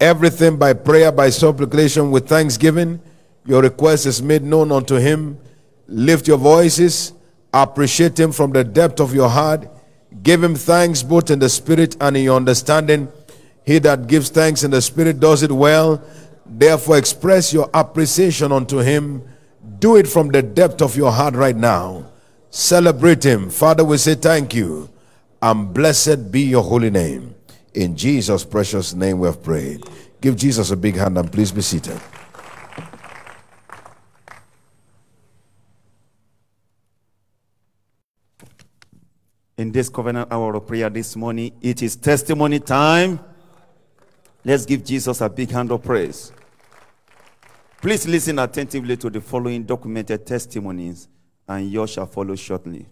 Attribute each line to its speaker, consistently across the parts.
Speaker 1: Everything by prayer, by supplication, with thanksgiving. Your request is made known unto him. Lift your voices. Appreciate him from the depth of your heart. Give him thanks both in the spirit and in your understanding. He that gives thanks in the spirit does it well. Therefore, express your appreciation unto him. Do it from the depth of your heart right now. Celebrate him. Father, we say thank you. And blessed be your holy name. In Jesus' precious name we have prayed. Give Jesus a big hand and please be seated.
Speaker 2: in this covenant hour of prayer this morning. It is testimony time. Let's give Jesus a big hand of praise. Please listen attentively to the following documented testimonies, and yours shall follow shortly.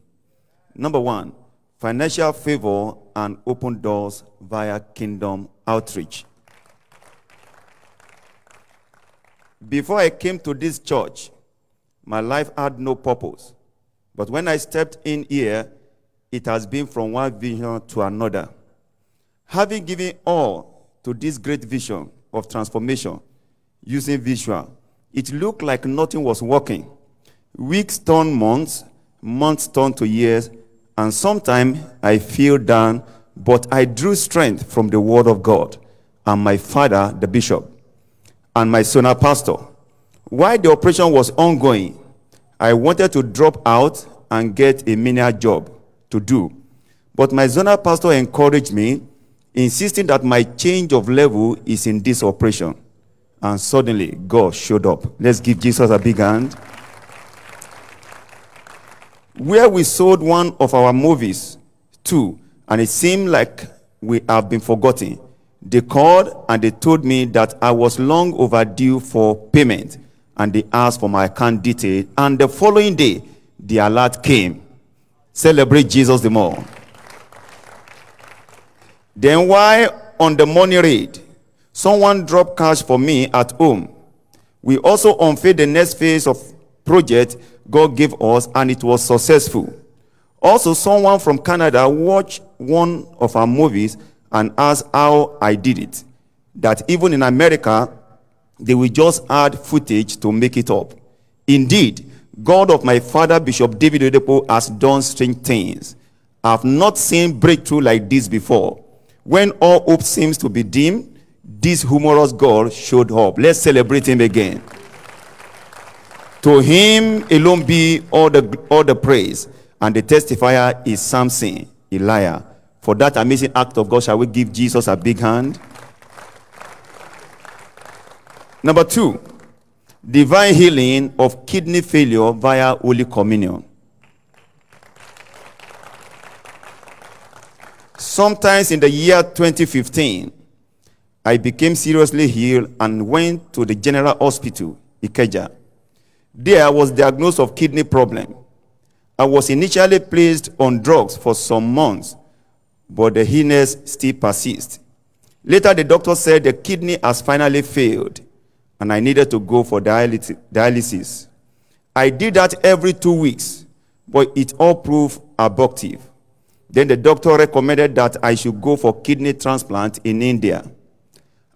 Speaker 2: Number one, financial favor and open doors via kingdom outreach. Before I came to this church, my life had no purpose. But when I stepped in here, it has been from one vision to another. Having given all to this great vision of transformation using visual, it looked like nothing was working. Weeks turned months, months turned to years, and sometimes I feel down, but I drew strength from the Word of God and my father, the bishop, and my son, pastor. While the operation was ongoing, I wanted to drop out and get a menial job to do. But my zonal pastor encouraged me, insisting that my change of level is in this operation. And suddenly, God showed up. Let's give Jesus a big hand. Where we sold one of our movies to, and it seemed like we have been forgotten. They called and they told me that I was long overdue for payment, and they asked for my account detail. And the following day, the alert came Celebrate Jesus the more. Then, while on the money raid, someone dropped cash for me at home. We also unveiled the next phase of project God gave us, and it was successful. Also, someone from Canada watched one of our movies and asked how I did it. That even in America, they will just add footage to make it up. Indeed, God of my father, Bishop David Oyedepo, has done strange things. I have not seen breakthrough like this before. When all hope seems to be dim, this humorous God showed up. Let's celebrate him again. To him alone be all the, all the praise. And the testifier is Samson, Elijah. For that amazing act of God, shall we give Jesus a big hand? Number two, divine healing of kidney failure via Holy Communion. Sometimes in the year 2015, I became seriously ill and went to the General Hospital, Ikeja. There I was diagnosed of kidney problem. I was initially placed on drugs for some months, but the illness still persists. Later, the doctor said the kidney has finally failed and I needed to go for dialysis. I did that every two weeks, but it all proved abortive. Then the doctor recommended that I should go for kidney transplant in India.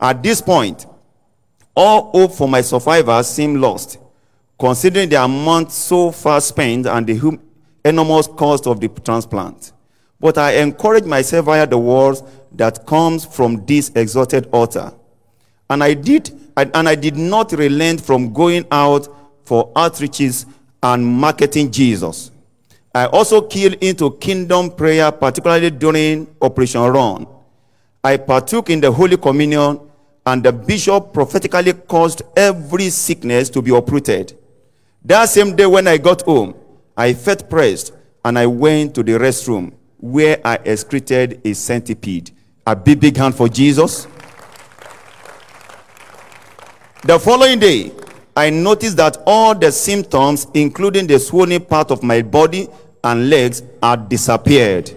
Speaker 2: At this point, all hope for my survivors seemed lost, considering the amount so far spent and the enormous cost of the transplant. But I encouraged myself via the words that comes from this exalted altar. And I did and I did not relent from going out for outreaches and marketing Jesus. I also keyed into kingdom prayer, particularly during Operation Run. I partook in the Holy Communion, and the bishop prophetically caused every sickness to be uprooted. That same day when I got home, I felt pressed and I went to the restroom where I excreted a centipede. A big, big hand for Jesus. The following day, I noticed that all the symptoms, including the swollen part of my body and legs, had disappeared.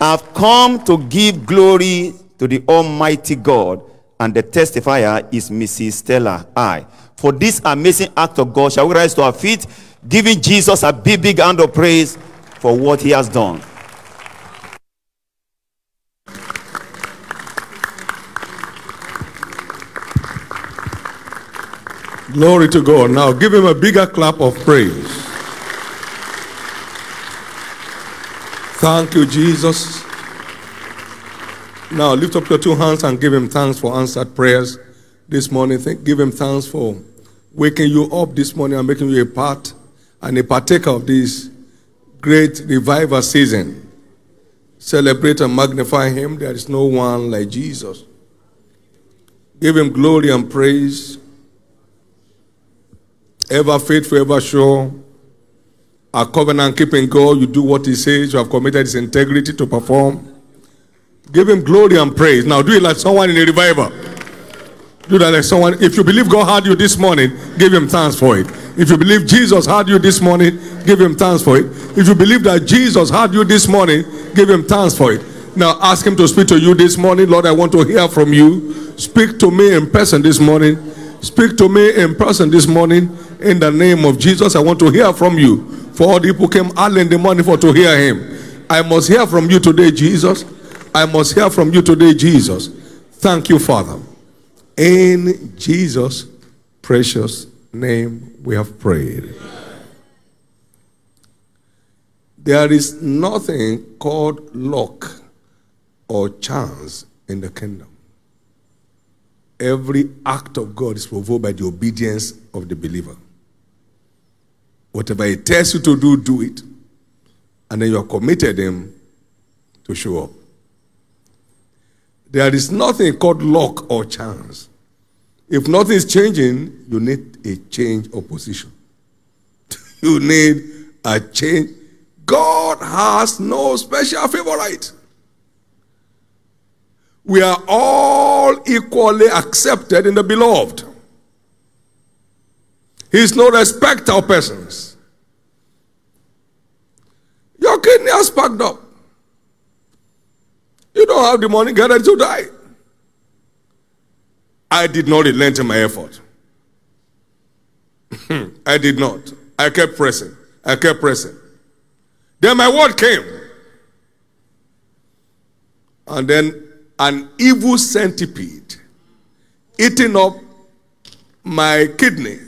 Speaker 2: I've come to give glory to the Almighty God, and the testifier is Mrs. Stella I. For this amazing act of God, shall we rise to our feet, giving Jesus a big, big hand of praise for what he has done.
Speaker 3: Glory to God. Now give him a bigger clap of praise. Thank you, Jesus. Now lift up your two hands and give him thanks for answered prayers this morning. Thank, give him thanks for waking you up this morning and making you a part and a partaker of this great revival season. Celebrate and magnify him. There is no one like Jesus. Give him glory and praise. Ever faithful, ever sure. A covenant keeping God, you do what he says, you have committed his integrity to perform. Give him glory and praise. Now do it like someone in a revival. Do that like someone. If you believe God had you this morning, give him thanks for it. If you believe Jesus had you this morning, give him thanks for it. If you believe that Jesus had you this morning, give him thanks for it. Now ask him to speak to you this morning. Lord, I want to hear from you. Speak to me in person this morning. Speak to me in person this morning. In the name of Jesus, I want to hear from you. For all the people came early in the morning for to hear him. I must hear from you today, Jesus. I must hear from you today, Jesus. Thank you, Father. In Jesus' precious name, we have prayed. There is nothing called luck or chance in the kingdom. Every act of God is provoked by the obedience of the believer. Whatever He tells you to do, do it. And then you are committed Him to show up. There is nothing called luck or chance. If nothing is changing, you need a change of position. you need a change. God has no special favorite. We are all equally accepted in the beloved. He no respecter of persons. Your kidney has packed up. Don't have the money, get ready to die. I did not relent in my effort. I did not. I kept pressing. I kept pressing. Then my word came. And then an evil centipede eating up my kidney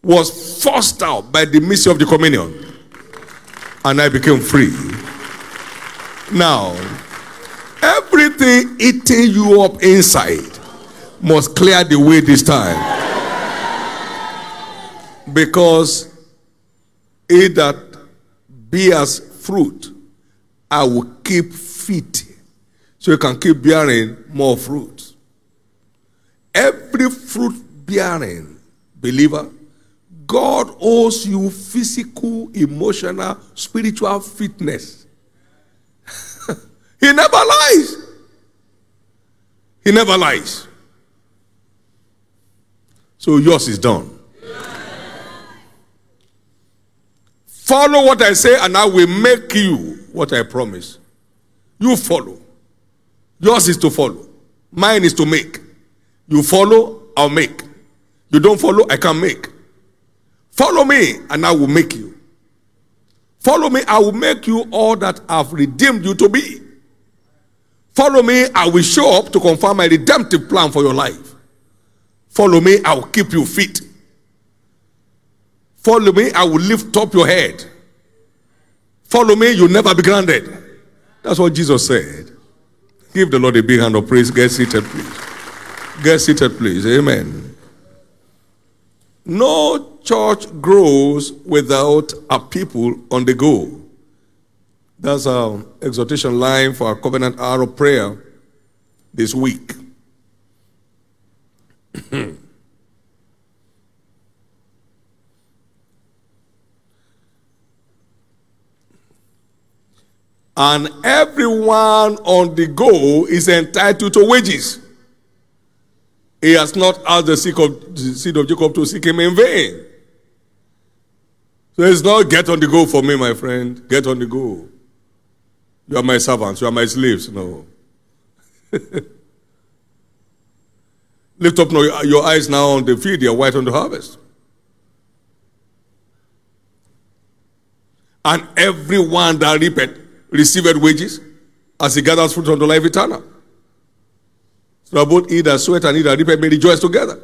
Speaker 3: was forced out by the mystery of the communion. And I became free. Now, everything eating you up inside must clear the way this time. Because it that bears fruit, I will keep fit so you can keep bearing more fruit. Every fruit bearing believer, God owes you physical, emotional, spiritual fitness. He never lies. He never lies. So yours is done. Follow what I say, and I will make you what I promise. You follow. Yours is to follow. Mine is to make. You follow, I'll make. You don't follow, I can't make. Follow me, and I will make you. Follow me, I will make you all that I've redeemed you to be. Follow me, I will show up to confirm my redemptive plan for your life. Follow me, I will keep you fit. Follow me, I will lift up your head. Follow me, you'll never be grounded. That's what Jesus said. Give the Lord a big hand of praise. Get seated, please. Get seated, please. Amen. No church grows without a people on the go. That's our exhortation line for our covenant hour of prayer this week. and everyone on the go is entitled to wages. He has not asked the seed of, the seed of Jacob to seek him in vain. So it's not get on the go for me, my friend. Get on the go. You are my servants, you are my slaves. No. Lift up your eyes now on the field, you are white on the harvest. And everyone that reapeth received wages as he gathers fruit unto life eternal. So both he that sweat and he that reapeth may rejoice together.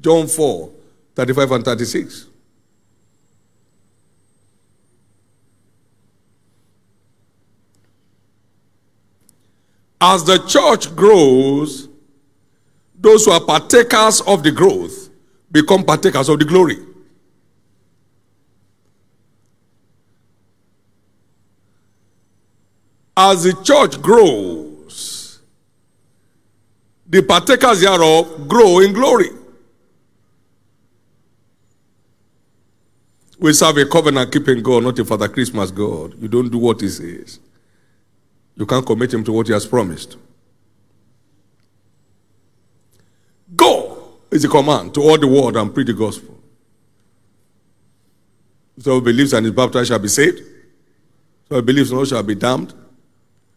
Speaker 3: John 4, 35 and 36. As the church grows, those who are partakers of the growth become partakers of the glory. As the church grows, the partakers thereof grow in glory. We serve a covenant keeping God, not a Father Christmas God. You don't do what He says. You can't commit Him to what He has promised. Go is the command to all the world and preach the gospel. So who believes and is baptized shall be saved. So who believes not shall be damned.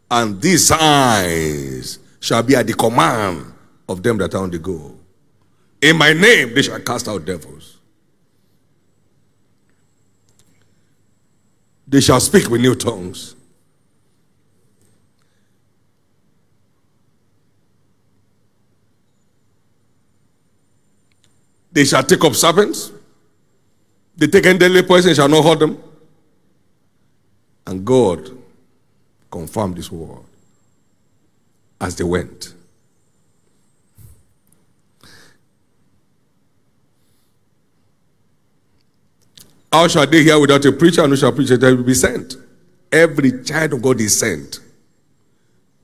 Speaker 3: And these signs shall be at the command of them that are on the go. In my name they shall cast out devils. They shall speak with new tongues. They shall take up serpents. They take any deadly poison shall not hurt them. And God confirmed this word as they went. How shall they hear without a preacher? And who shall preach? They will be sent. Every child of God is sent.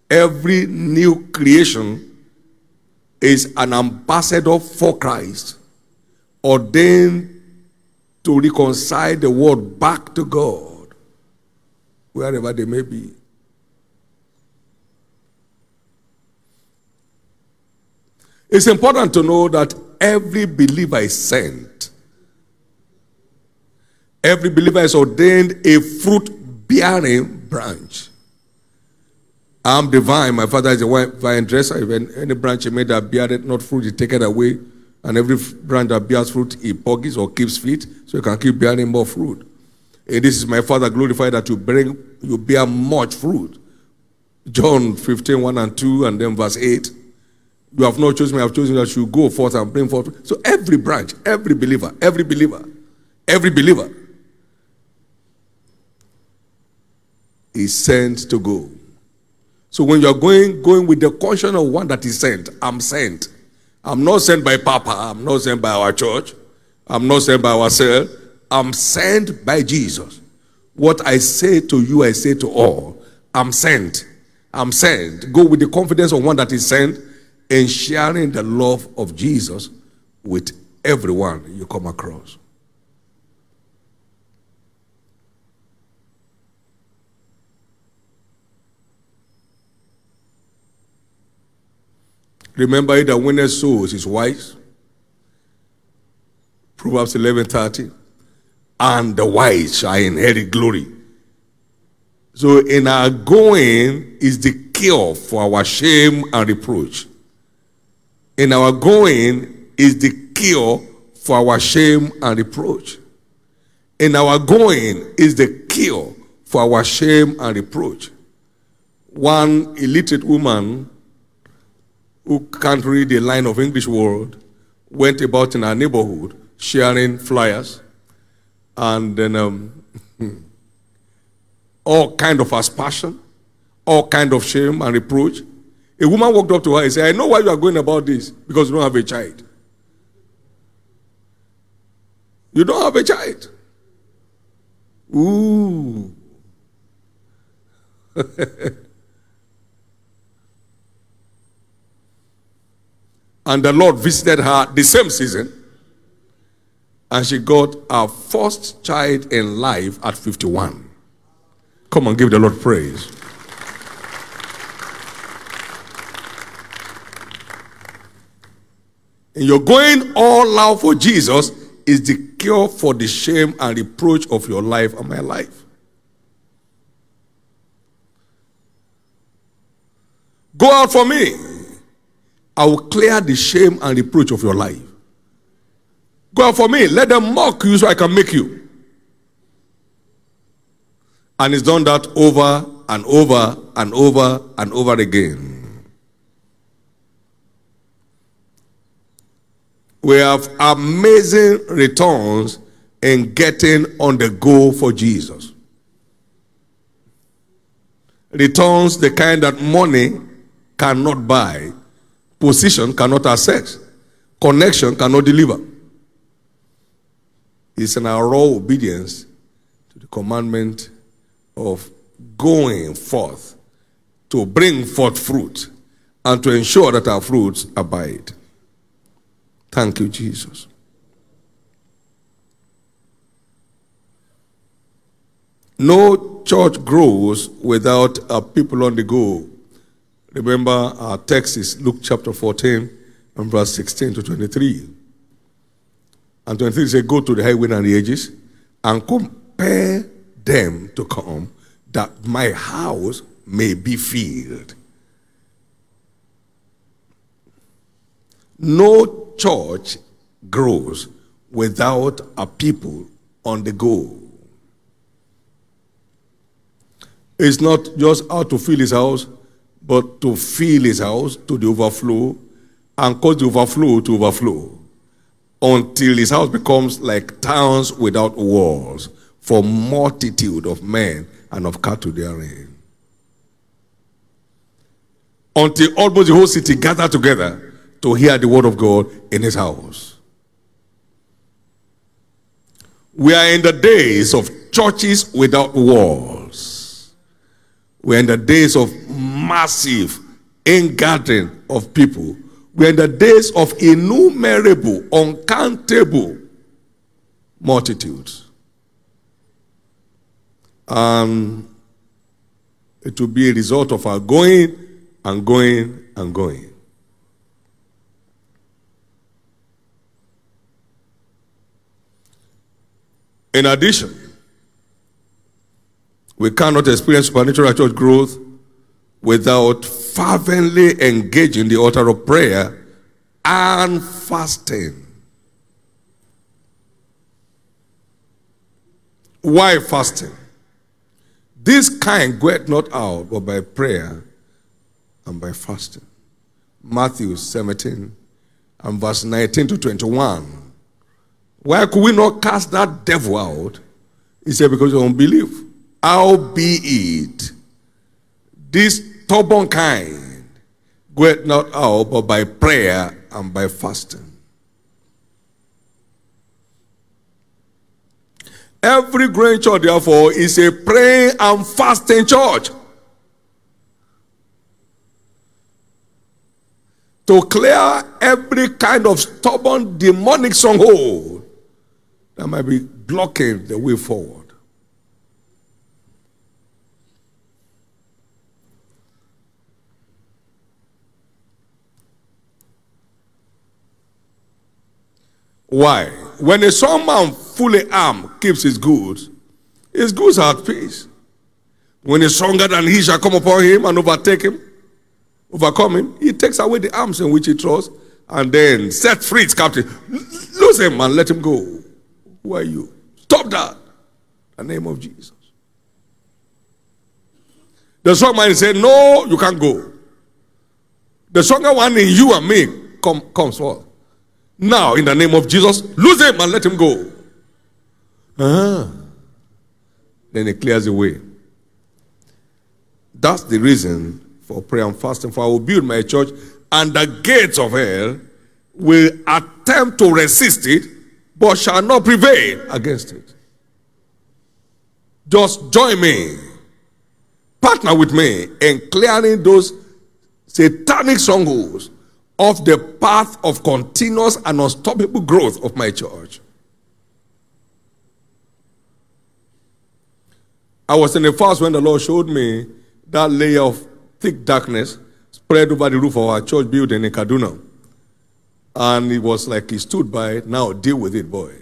Speaker 3: Every new creation is an ambassador for Christ, ordained to reconcile the world back to God, wherever they may be. It's important to know that every believer is sent. Every believer is ordained a fruit bearing branch. I'm divine. my father is a vine dresser. If any branch he made that beareth not fruit, he take it away. And every branch that bears fruit, he puggies or keeps fit, so you can keep bearing more fruit. And this is my father glorified that you bring, you bear much fruit. John 15, 1 and 2, and then verse 8. You have not chosen me, I have chosen that you go forth and bring forth. So every branch, every believer, every believer, every believer is sent to go. So when you are going, going with the conscience of one that is sent, I'm sent. I'm not sent by Papa. I'm not sent by our church. I'm not sent by ourselves. I'm sent by Jesus. What I say to you, I say to all. I'm sent. I'm sent. Go with the confidence of one that is sent and sharing the love of Jesus with everyone you come across. Remember he that winneth souls is wise. Proverbs 11:30. And the wise shall inherit glory. So in our going is the cure for our shame and reproach. In our going is the cure for our shame and reproach. In our going is the cure for our shame and reproach. One illiterate woman who can't read a line of English word went about in our neighborhood sharing flyers and then um, all kind of aspersion, all kind of shame and reproach. A woman walked up to her and said, I know why you are going about this because you don't have a child. You don't have a child. Ooh. and the Lord visited her the same season. And she got her first child in life at 51. Come and give the Lord praise. And you're going all out for Jesus is the cure for the shame and reproach of your life and my life. Go out for me. I will clear the shame and reproach of your life. Go out for me. Let them mock you so I can make you. And he's done that over and over and over and over again. We have amazing returns in getting on the go for Jesus. Returns the kind that money cannot buy, position cannot access, connection cannot deliver. It's in our raw obedience to the commandment of going forth to bring forth fruit and to ensure that our fruits abide. Thank you, Jesus. No church grows without a people on the go. Remember, our text is Luke chapter 14 and verse 16 to 23. And 23 says, Go to the highway and the edges and compare them to come that my house may be filled. No church grows without a people on the go. It's not just how to fill his house, but to fill his house to the overflow and cause the overflow to overflow until his house becomes like towns without walls for multitude of men and of cattle therein. Until almost the whole city gather together to hear the word of God in his house. We are in the days of churches without walls. We're in the days of massive ingathering of people. We're in the days of innumerable, uncountable multitudes. And it will be a result of our going and going and going. In addition, we cannot experience supernatural church growth without fervently engaging the altar of prayer and fasting. Why fasting? This kind goeth not out but by prayer and by fasting. Matthew 17 and verse 19 to 21. Why could we not cast that devil out? He said, because of unbelief. How be it? This stubborn kind goeth not out but by prayer and by fasting. Every great church, therefore, is a praying and fasting church. To clear every kind of stubborn demonic stronghold that might be blocking the way forward. Why? When a strong man fully armed keeps his goods, his goods are at peace. When a stronger than he shall come upon him and overtake him, overcome him, he takes away the arms in which he trusts and then set free his captive. Lose him and let him go. Who are you? Stop that. In the name of Jesus. The strong man said, No, you can't go. The stronger one in you and me come, comes forth. Now, in the name of Jesus, lose him and let him go. Uh-huh. Then he clears the way. That's the reason for prayer and fasting. For I will build my church, and the gates of hell will attempt to resist it, but shall not prevail against it. Just join me, partner with me in clearing those satanic strongholds off the path of continuous and unstoppable growth of my church. I was in the fast when the Lord showed me that layer of thick darkness spread over the roof of our church building in Kaduna. And it was like he stood by it. Now deal with it, boy.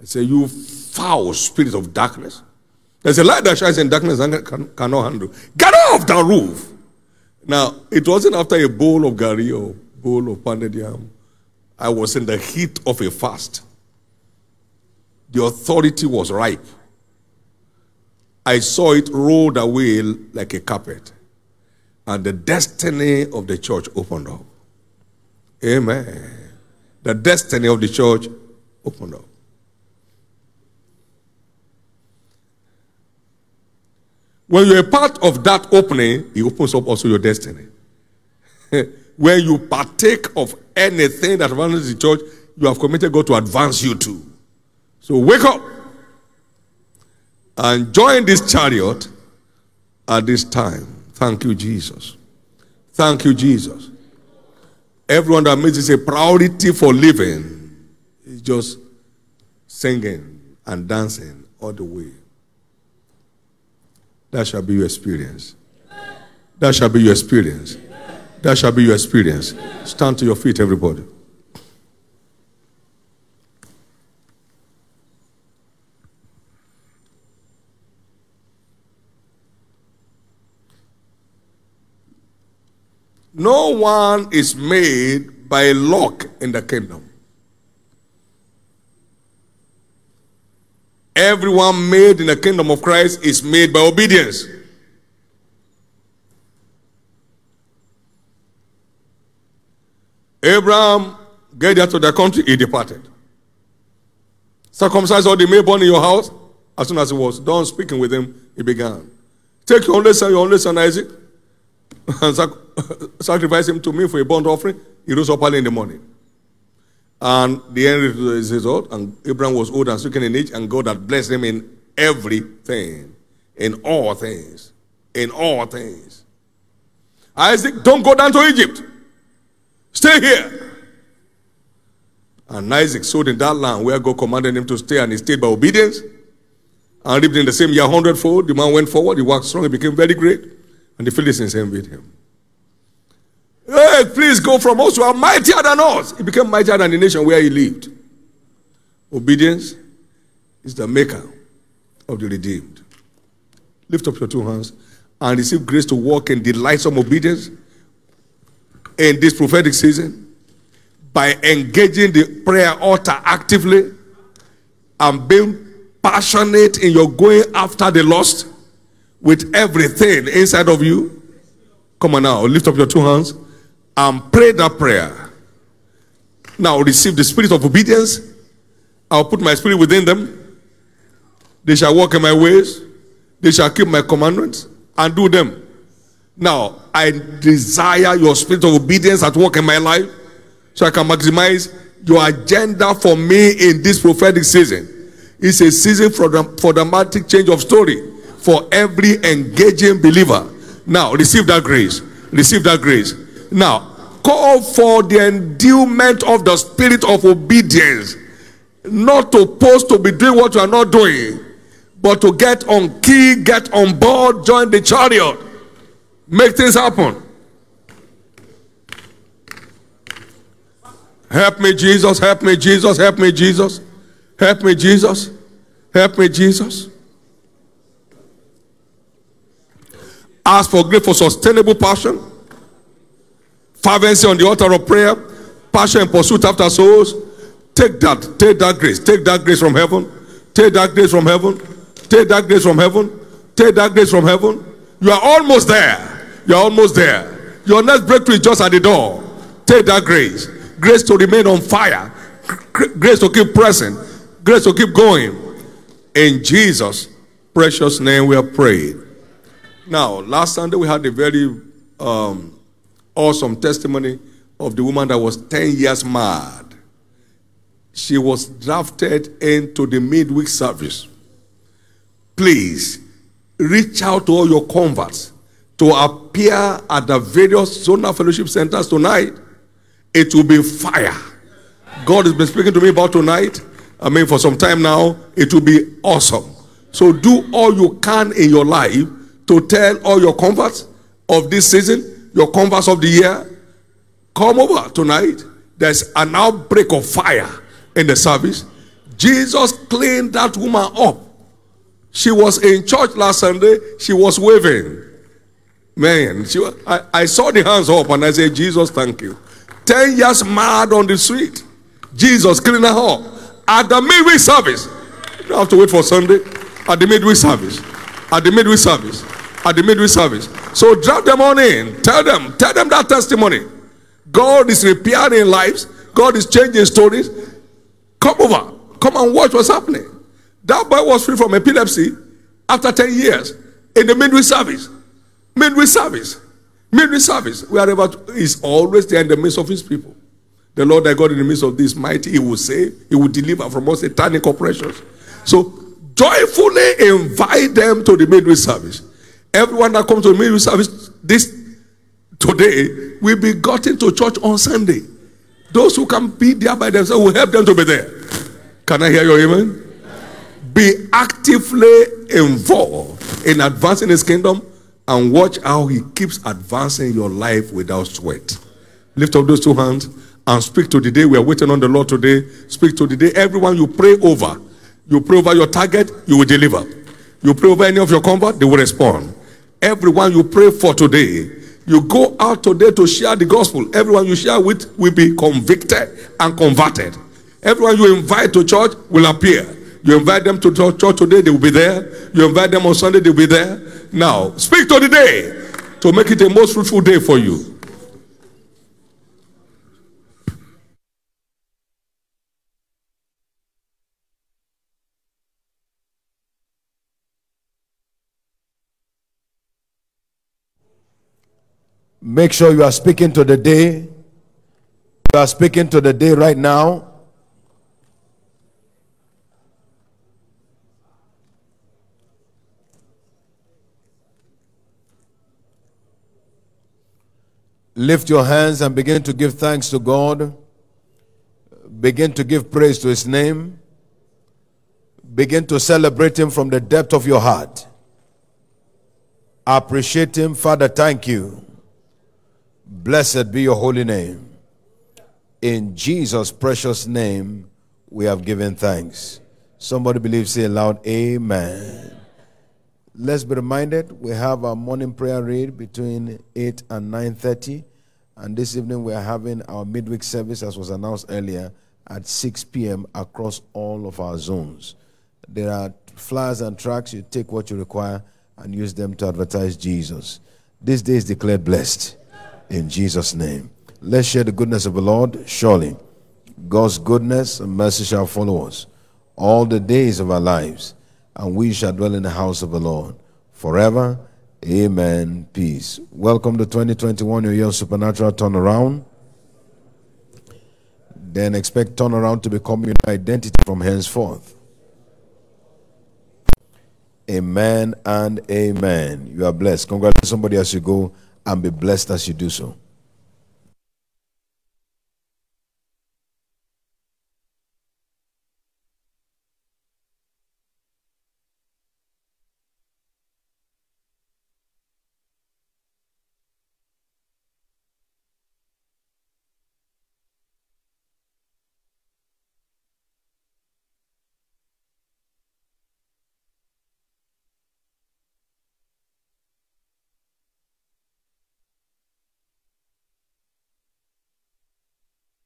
Speaker 3: I say, You foul spirit of darkness. There's a light that shines in darkness and can, cannot handle. Get off that roof. Now, it wasn't after a bowl of gari or bowl of pounded yam. I was in the heat of a fast. The authority was ripe. I saw it rolled away like a carpet. And the destiny of the church opened up. Amen. the destiny of the church opened up. When you're a part of that opening, it opens up also your destiny. when you partake of anything that advances the church, you have committed God to advance you to. So wake up and join this chariot at this time. Thank you, Jesus. Thank you, Jesus. Everyone that makes this a priority for living is just singing and dancing all the way. That shall be your experience. That shall be your experience. That shall be your experience. Stand to your feet, everybody. No one is made by a lock in the kingdom. Everyone made in the kingdom of Christ is made by obedience. Abraham out to the country, he departed. Circumcise all the male born in your house. As soon as he was done speaking with him, he began. Take your only son, your only son Isaac, and sac- sacrifice him to me for a burnt offering. He rose up early in the morning. And the end result, and Abraham was old and stricken in age, and God had blessed him in everything, in all things, in all things. Isaac, don't go down to Egypt. Stay here. And Isaac sowed in that land where God commanded him to stay, and he stayed by obedience. And lived in the same year hundredfold. The man went forward, he worked strong, he became very great, and the Philistines envied him. Hey, please go from us who are mightier than us. He became mightier than the nation where he lived. Obedience is the maker of the redeemed. Lift up your two hands and receive grace to walk in delightsome obedience in this prophetic season by engaging the prayer altar actively and being passionate in your going after the lost with everything inside of you. Come on now, lift up your two hands and pray that prayer. Now receive the spirit of obedience. I'll put my spirit within them. They shall walk in my ways. They shall keep my commandments and do them. Now, I desire your spirit of obedience at work in my life so I can maximize your agenda for me in this prophetic season. It's a season for, the, for dramatic change of story for every engaging believer. Now, receive that grace. Receive that grace. Now, call for the endowment of the spirit of obedience. Not to post to be doing what you are not doing, but to get on key, get on board, join the chariot, make things happen. Help me, Jesus. Help me, Jesus. Help me, Jesus. Help me, Jesus. Help me, Jesus. Ask for grace for sustainable passion, fervency on the altar of prayer, passion in pursuit after souls. Take that, take that grace, take that grace from heaven, take that grace from heaven, take that grace from heaven, take that grace from heaven. You are almost there. You are almost there. Your next breakthrough is just at the door. Take that grace, grace to remain on fire, grace to keep pressing, grace to keep going. In Jesus' precious name, we are prayed. Now, last Sunday we had a very um, awesome testimony of the woman that was 10 years mad. She was drafted into the midweek service. Please reach out to all your converts to appear at the various zonal fellowship centers tonight. It will be fire. God has been speaking to me about tonight. I mean, for some time now, it will be awesome. So do all you can in your life to tell all your converts of this season, your converts of the year, come over tonight. There's an outbreak of fire in the service. Jesus cleaned that woman up. She was in church last Sunday. She was waving. Man, she, I, I saw the hands up and I said, Jesus, thank you. 10 years mad on the street. Jesus cleaned her up. At the midweek service. You don't have to wait for Sunday. At the midweek service. At the midweek service at the midweek service. So drop them on in. Tell them, tell them that testimony. God is repairing lives. God is changing stories. Come over. Come and watch what's happening. That boy was free from epilepsy after 10 years in the midwife service. Midwife service. Midwife service. Wherever is always there in the midst of his people. The Lord thy God in the midst of this mighty, he will save, he will deliver from all satanic oppressions. So joyfully invite them to the midwife service. Everyone that comes to the midwife service this today will be gotten to church on Sunday. Those who can be there by themselves will help them to be there. Can I hear your amen? Be actively involved in advancing his kingdom and watch how he keeps advancing your life without sweat. Lift up those two hands and speak to the day. We are waiting on the Lord today. Speak to the day. Everyone you pray over, you pray over your target, you will deliver. You pray over any of your convert, they will respond. Everyone you pray for today, you go out today to share the gospel. Everyone you share with will be convicted and converted. Everyone you invite to church will appear. You invite them to church today, they will be there. You invite them on Sunday, they will be there. Now, speak to the day to make it a most fruitful day for you.
Speaker 1: Make sure you are speaking to the day. You are speaking to the day right now. Lift your hands and begin to give thanks to God. Begin to give praise to His name. Begin to celebrate Him from the depth of your heart. Appreciate Him. Father, thank you. Blessed be your holy name. In Jesus' precious name, we have given thanks. Somebody believe, say aloud, Amen. Let's be reminded we have our morning prayer read between 8 and 9:30. And this evening we are having our midweek service, as was announced earlier, at 6 p.m. across all of our zones. There are flyers and tracks. You take what you require and use them to advertise Jesus. This day is declared blessed in Jesus' name. Let's share the goodness of the Lord. Surely, God's goodness and mercy shall follow us all the days of our lives, and we shall dwell in the house of the Lord forever. Amen. Peace. Welcome to 2021, your year supernatural turnaround. Then expect turnaround to become your identity from henceforth. Amen and amen. You are blessed. Congratulate somebody as you go and be blessed as you do so.